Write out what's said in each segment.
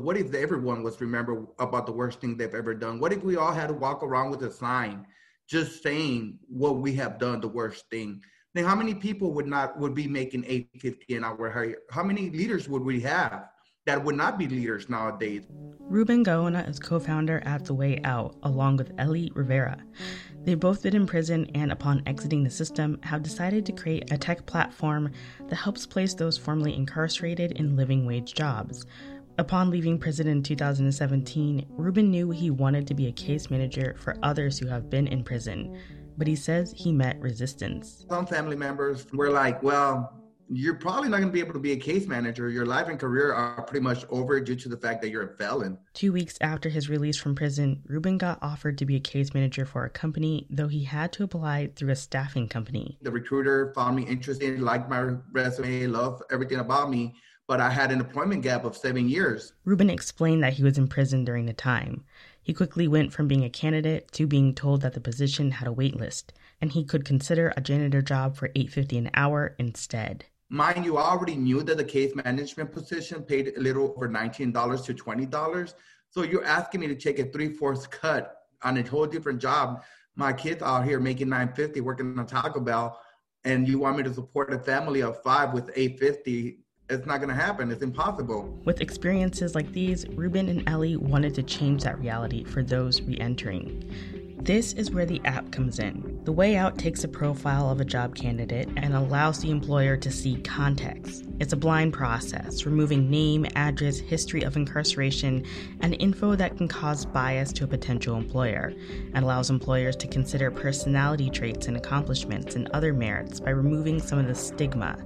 What if everyone was remember about the worst thing they've ever done? What if we all had to walk around with a sign just saying what we have done, the worst thing? Then how many people would not would be making 850 an hour? How many leaders would we have that would not be leaders nowadays? Ruben Gaona is co-founder at The Way Out, along with Ellie Rivera. They've both been in prison and, upon exiting the system, have decided to create a tech platform that helps place those formerly incarcerated in living wage jobs. Upon leaving prison in 2017, Ruben knew he wanted to be a case manager for others who have been in prison, but he says he met resistance. Some family members were like, well, you're probably not going to be able to be a case manager. Your life and career are pretty much over due to the fact that you're a felon. Two weeks after his release from prison, Ruben got offered to be a case manager for a company, though he had to apply through a staffing company. The recruiter found me interesting, liked my resume, loved everything about me, but I had an employment gap of seven years. Ruben explained that he was in prison during the time. He quickly went from being a candidate to being told that the position had a wait list, and he could consider a janitor job for 850 an hour instead. Mind you, I already knew that the case management position paid a little over $19 to $20. So you're asking me to take a three-fourths cut on a whole different job. My kids out here making 950 working on Taco Bell, and you want me to support a family of five with 850 it's not going to happen. It's impossible. With experiences like these, Ruben and Ellie wanted to change that reality for those re entering. This is where the app comes in. The Way Out takes a profile of a job candidate and allows the employer to see context. It's a blind process, removing name, address, history of incarceration, and info that can cause bias to a potential employer, and allows employers to consider personality traits and accomplishments and other merits by removing some of the stigma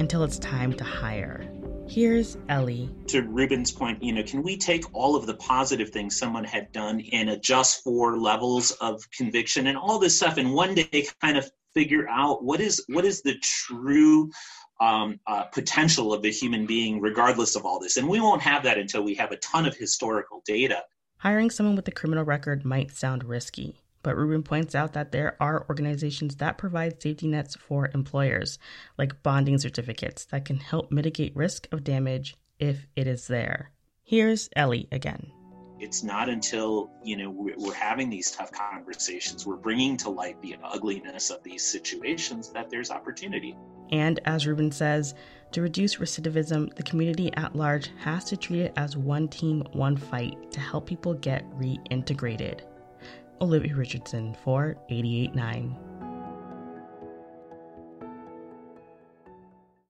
until it's time to hire. Here's Ellie. To Ruben's point, you know, can we take all of the positive things someone had done and adjust for levels of conviction and all this stuff, and one day kind of figure out what is what is the true um, uh, potential of the human being, regardless of all this. And we won't have that until we have a ton of historical data. Hiring someone with a criminal record might sound risky. But Ruben points out that there are organizations that provide safety nets for employers, like bonding certificates that can help mitigate risk of damage if it is there. Here's Ellie again. It's not until you know we're having these tough conversations, we're bringing to light the ugliness of these situations that there's opportunity. And as Ruben says, to reduce recidivism, the community at large has to treat it as one team, one fight to help people get reintegrated. Olivia Richardson for 889.